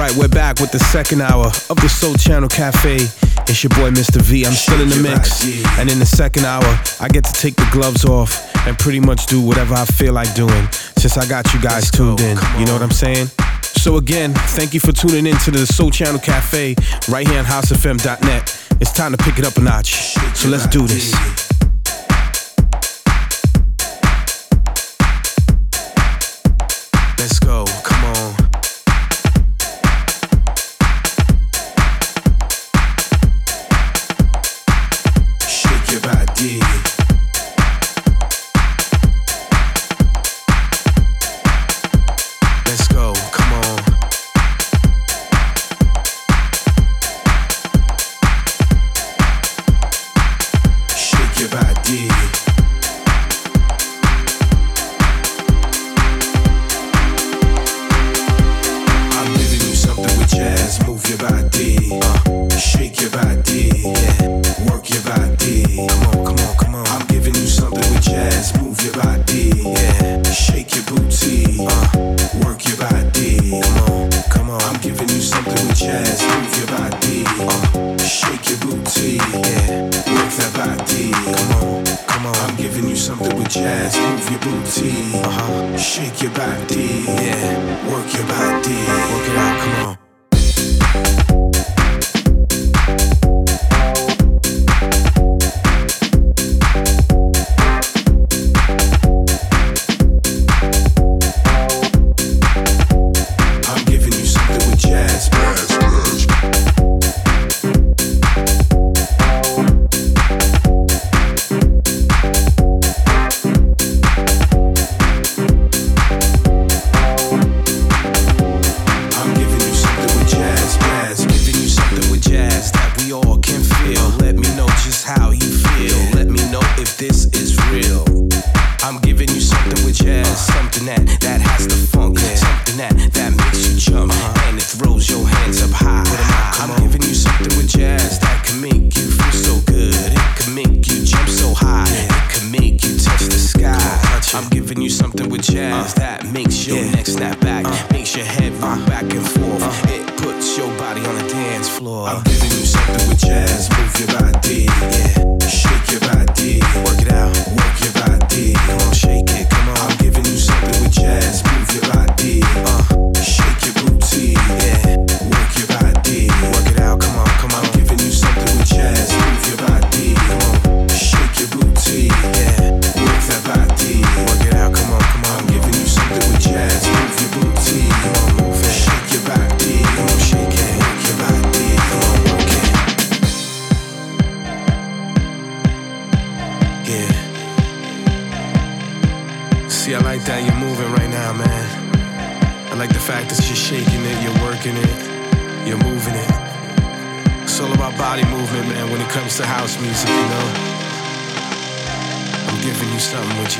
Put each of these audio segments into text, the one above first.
right, we're back with the second hour of the Sole Channel Cafe. It's your boy Mr. V. I'm still in the mix. And in the second hour, I get to take the gloves off and pretty much do whatever I feel like doing since I got you guys tuned in. You know what I'm saying? So again, thank you for tuning in to the Sole Channel Cafe right here on housefm.net. It's time to pick it up a notch. So let's do this. Let's go.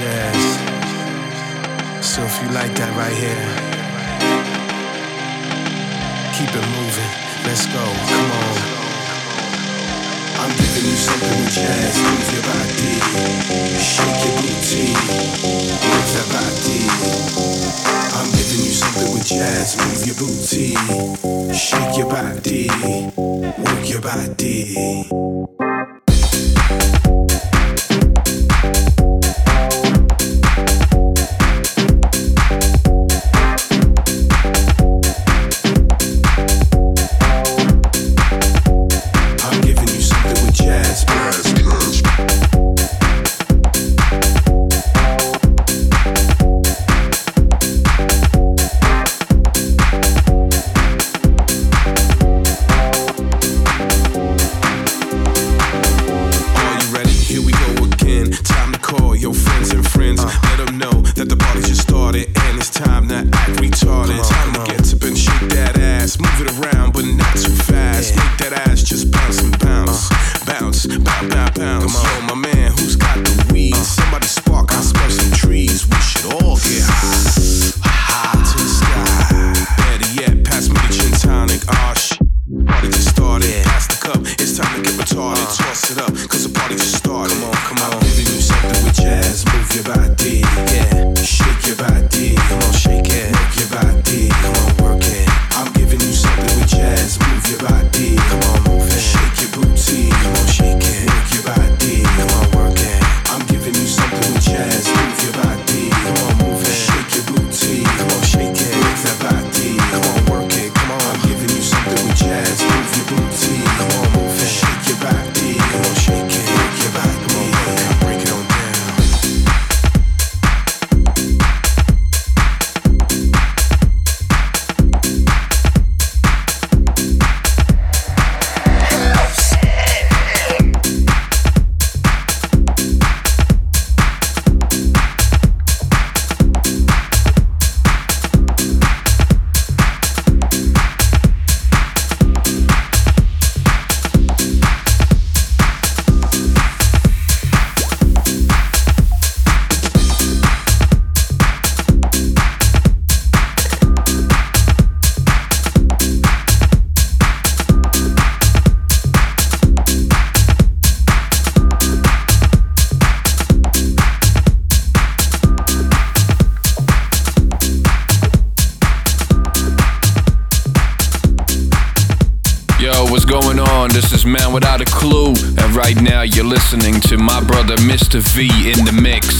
jazz. So if you like that right here, keep it moving. Let's go. Come on. I'm giving you something with jazz. Move your body, shake your booty, move that body. I'm giving you something with jazz. Move your booty, shake your body, work your body. Listening to my brother Mr. V in the mix.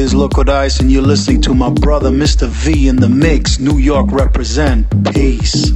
It's Loco Dice, and you're listening to my brother, Mr. V, in the mix. New York represent. Peace.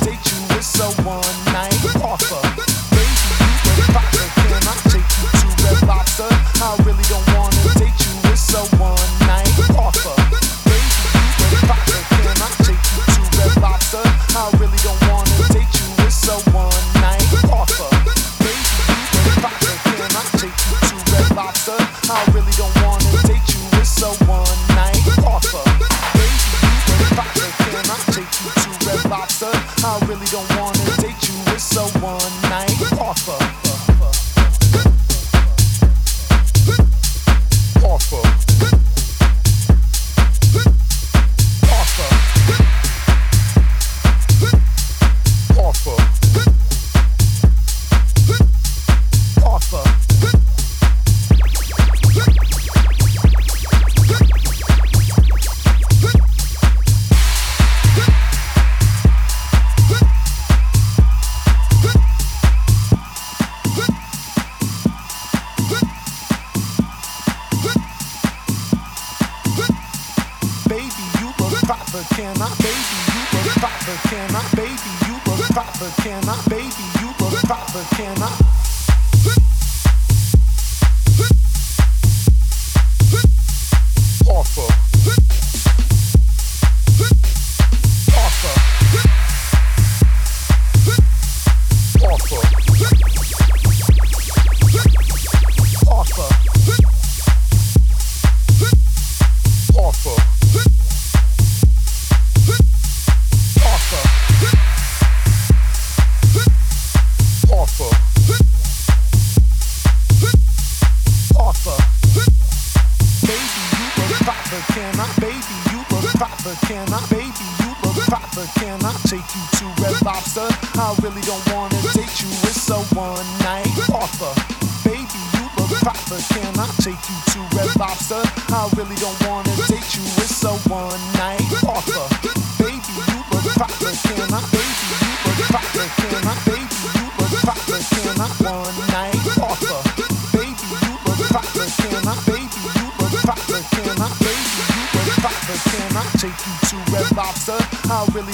I really don't want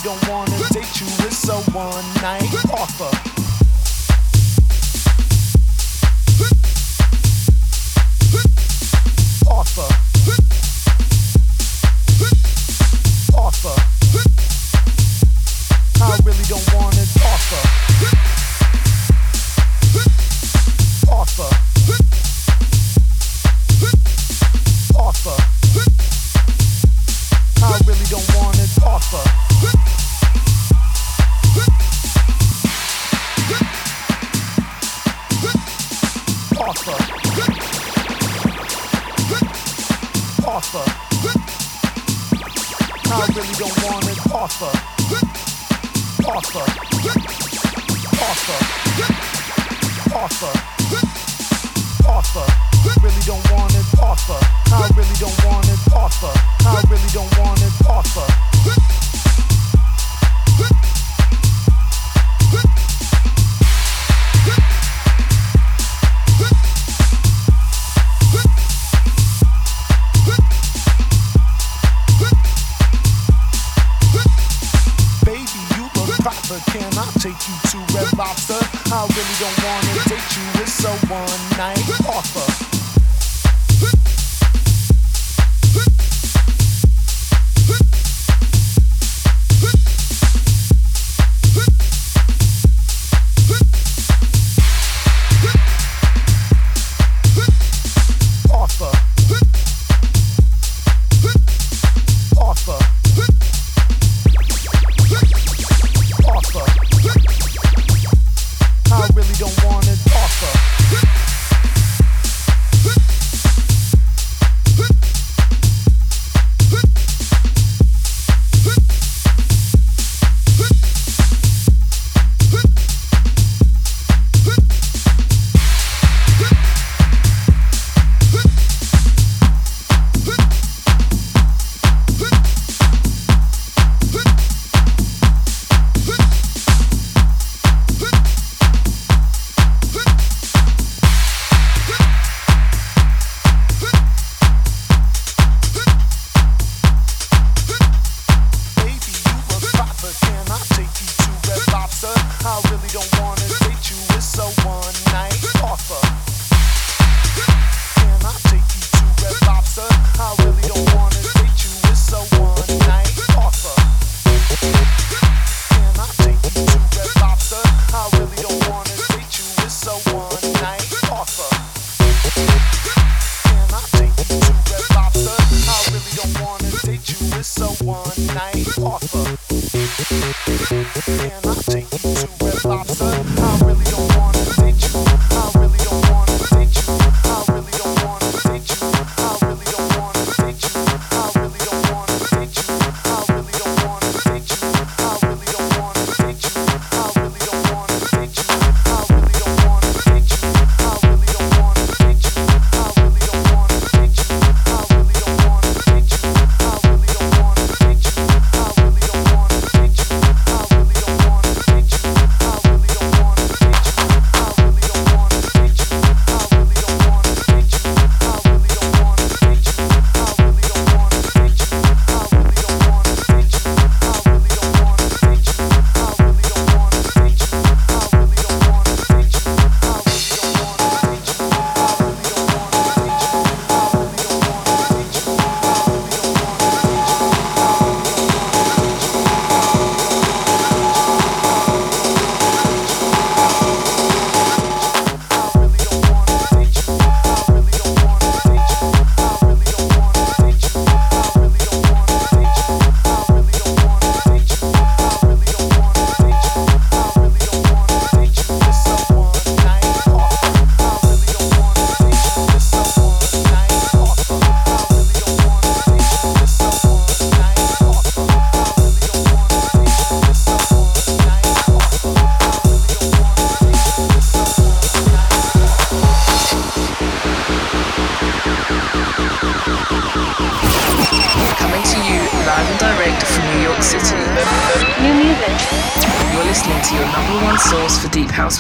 it offer.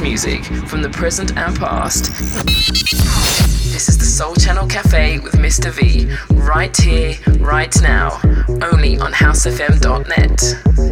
Music from the present and past. This is the Sole Channel Cafe with Mr. V, right here, right now, only on housefm.net.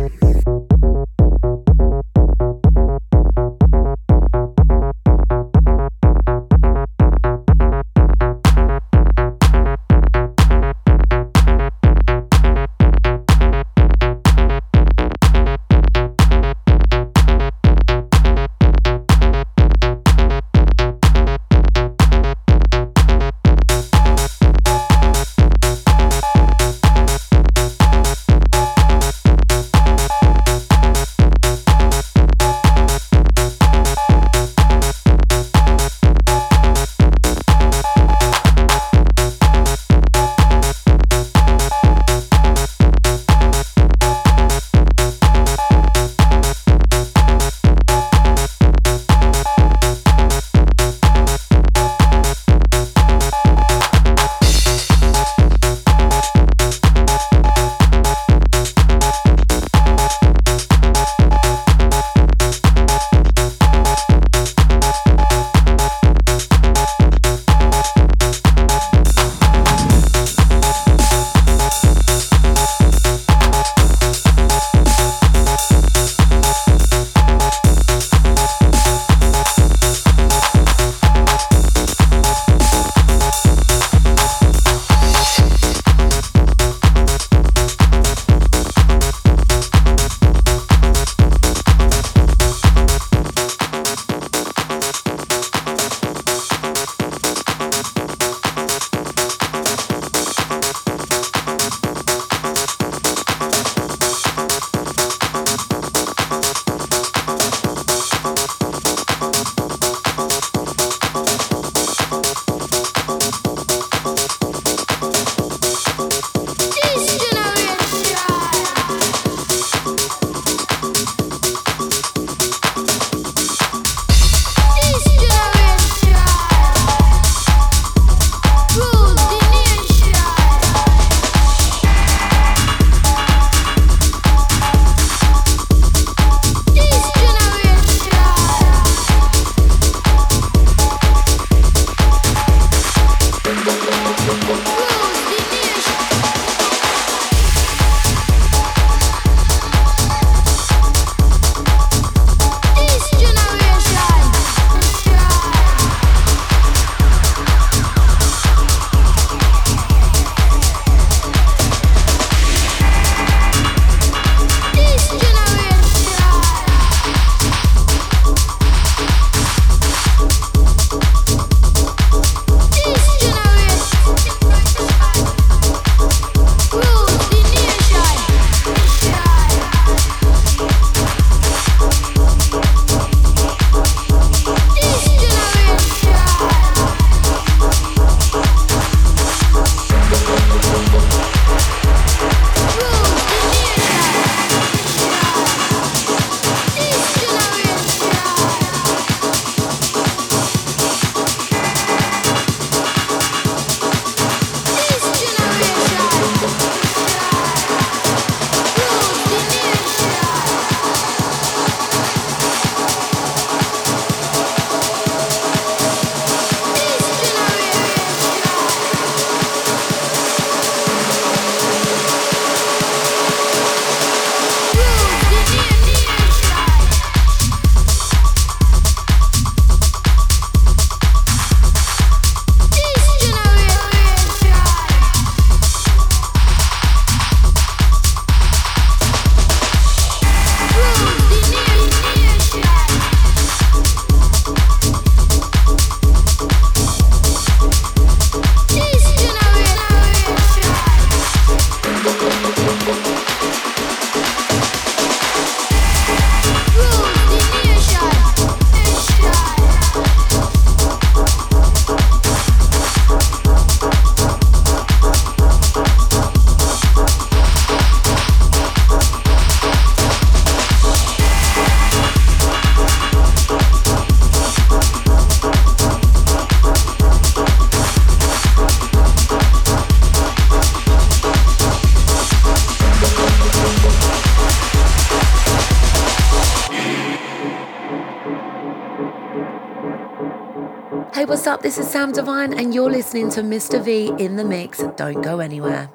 what's up? This is Sam Divine, and you're listening to Mr. V in the mix. Don't go anywhere.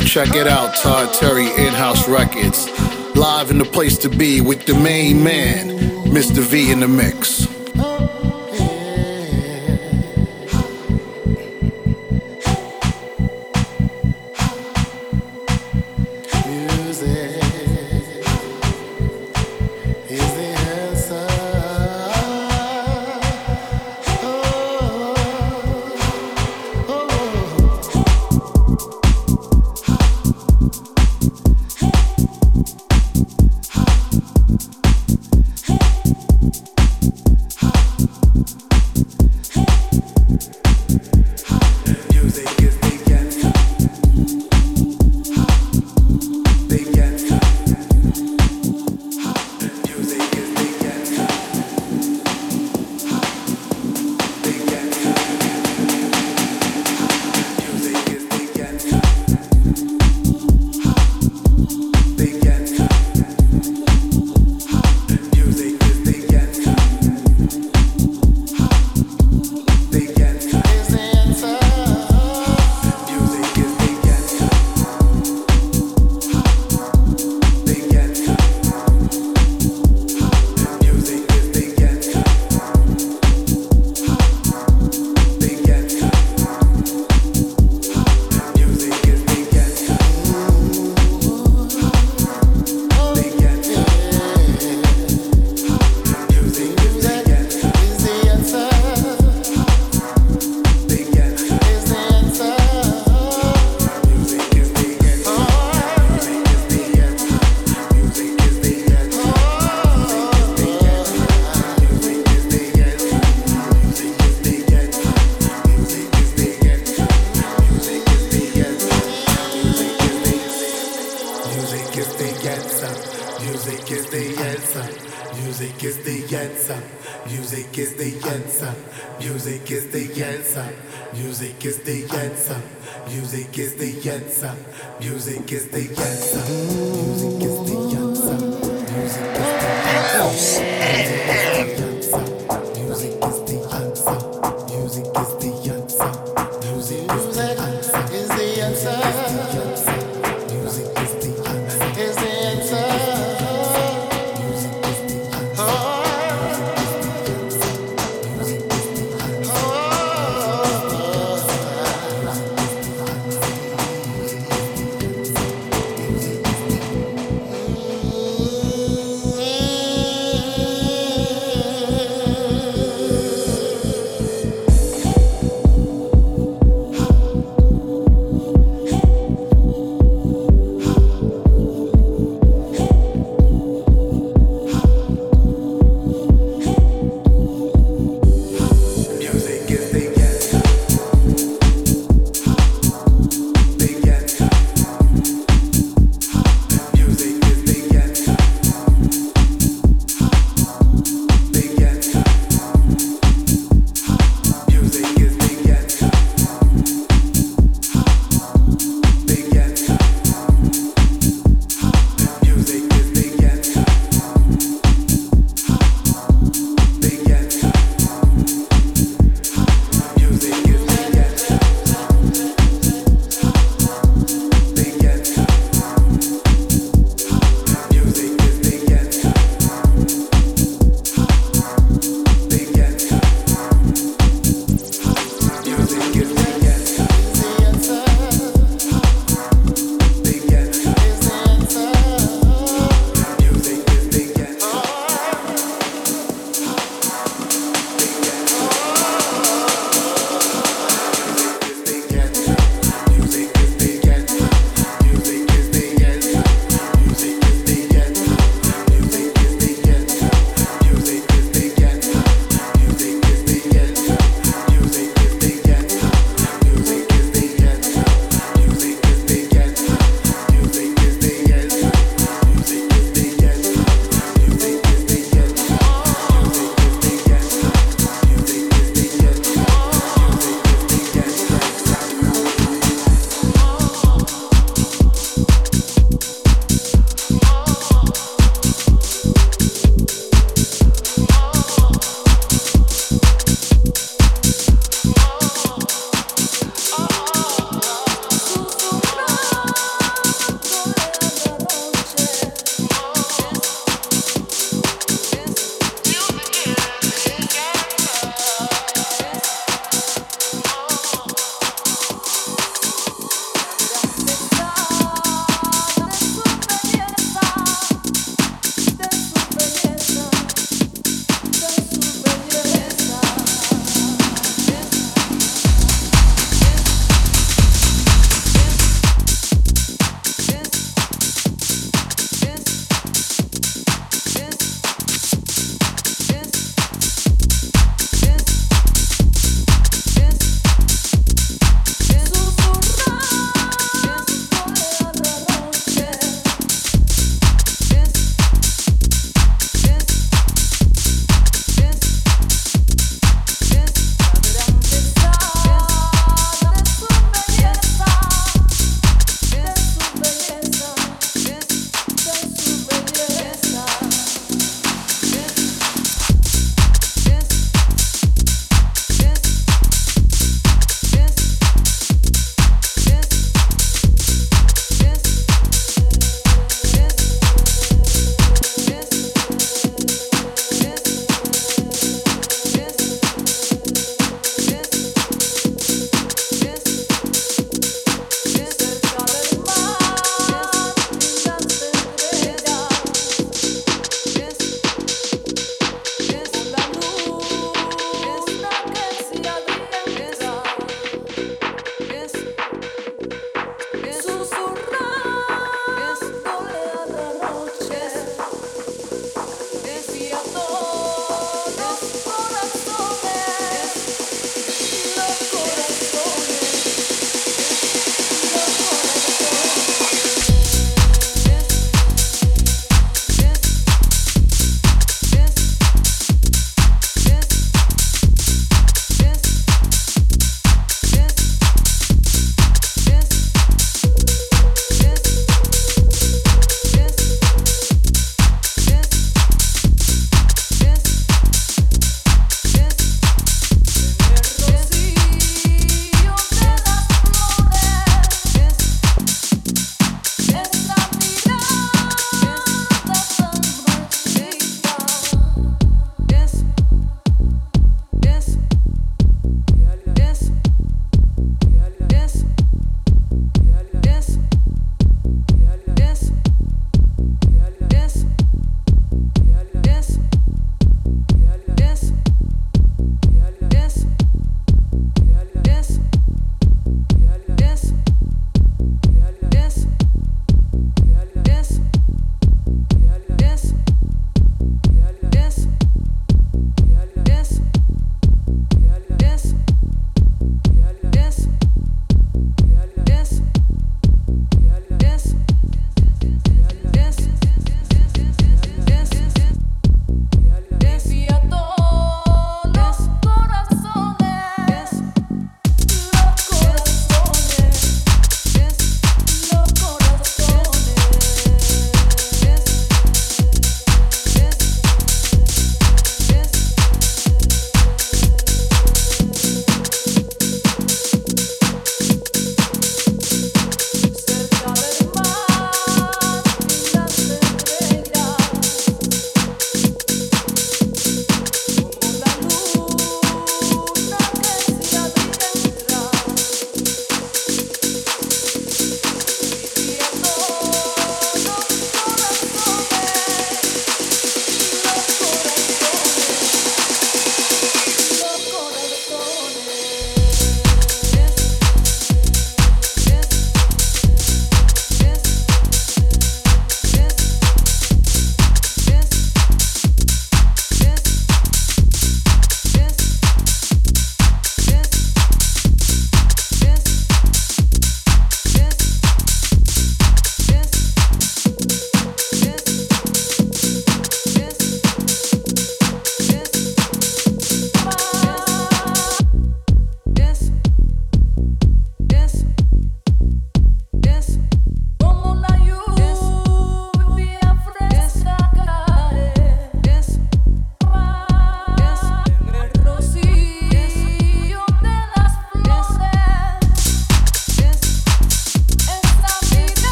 Check it out, Todd Terry in-house records. Live in the place to be with the main man, Mr. V in the mix.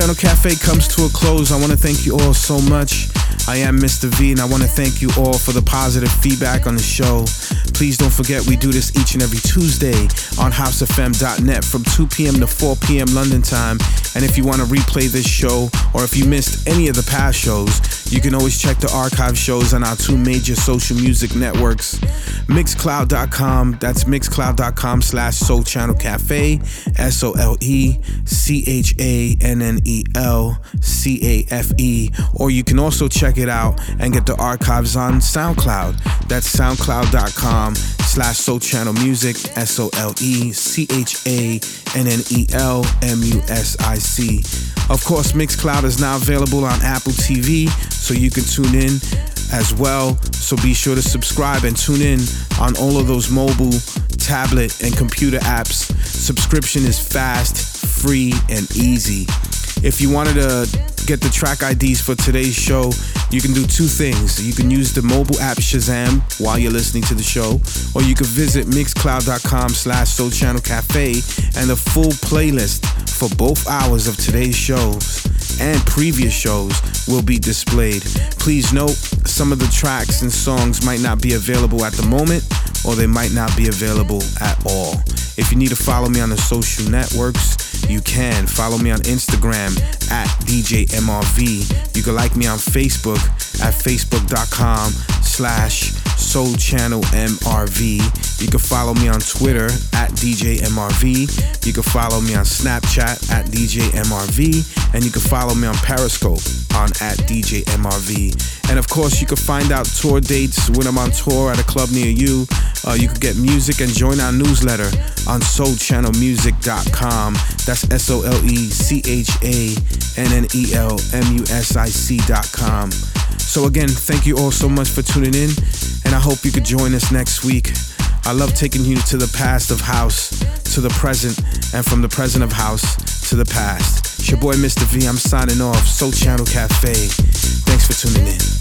Channel Cafe comes to a close. I want to thank you all so much. I am Mr. V, and I want to thank you all for the positive feedback on the show. Please don't forget we do this each and every Tuesday on housefm.net from 2 p.m. to 4 p.m. London time. And if you want to replay this show or if you missed any of the past shows, you can always check the archive shows on our two major social music networks, mixcloud.com, that's mixcloud.com slash sole channel cafe, S-O-L-E C-H-A-N-N-E-L-C-A-F-E, or you can also check it out and get the archives on SoundCloud. That's soundcloud.com slash sole channel music, S-O-L-E-C-H-A-N-N-E-L-M-U-S-I-C. Of course, Mixcloud is now available on Apple TV, so you can tune in as well. So be sure to subscribe and tune in on all of those mobile, tablet, and computer apps. Subscription is fast, free, and easy. If you wanted to get the track IDs for today's show, you can do two things. You can use the mobile app Shazam while you're listening to the show, or you can visit mixcloud.com slash Sole Channel Cafe and the full playlist for both hours of today's shows and previous shows will be displayed. Please note, some of the tracks and songs might not be available at the moment, or they might not be available at all. If you need to follow me on the social networks, you can follow me on Instagram at DJMRV. You can like me on Facebook at facebook.com slash Sole Channel MRV. You can follow me on Twitter at DJ MRV. You can follow me on Snapchat at DJ MRV. And you can follow me on Periscope on at DJ MRV. And of course, you can find out tour dates when I'm on tour at a club near you. Uh, you can get music and join our newsletter on solechannelmusic.com. That's S O L E C H A N N E L M U S I C.com. So, again, thank you all so much for tuning in, and I hope you could join us next week. I love taking you to the past of house, to the present, and from the present of house to the past. It's your boy Mr. V. I'm signing off. Sole Channel Cafe. Thanks for tuning in.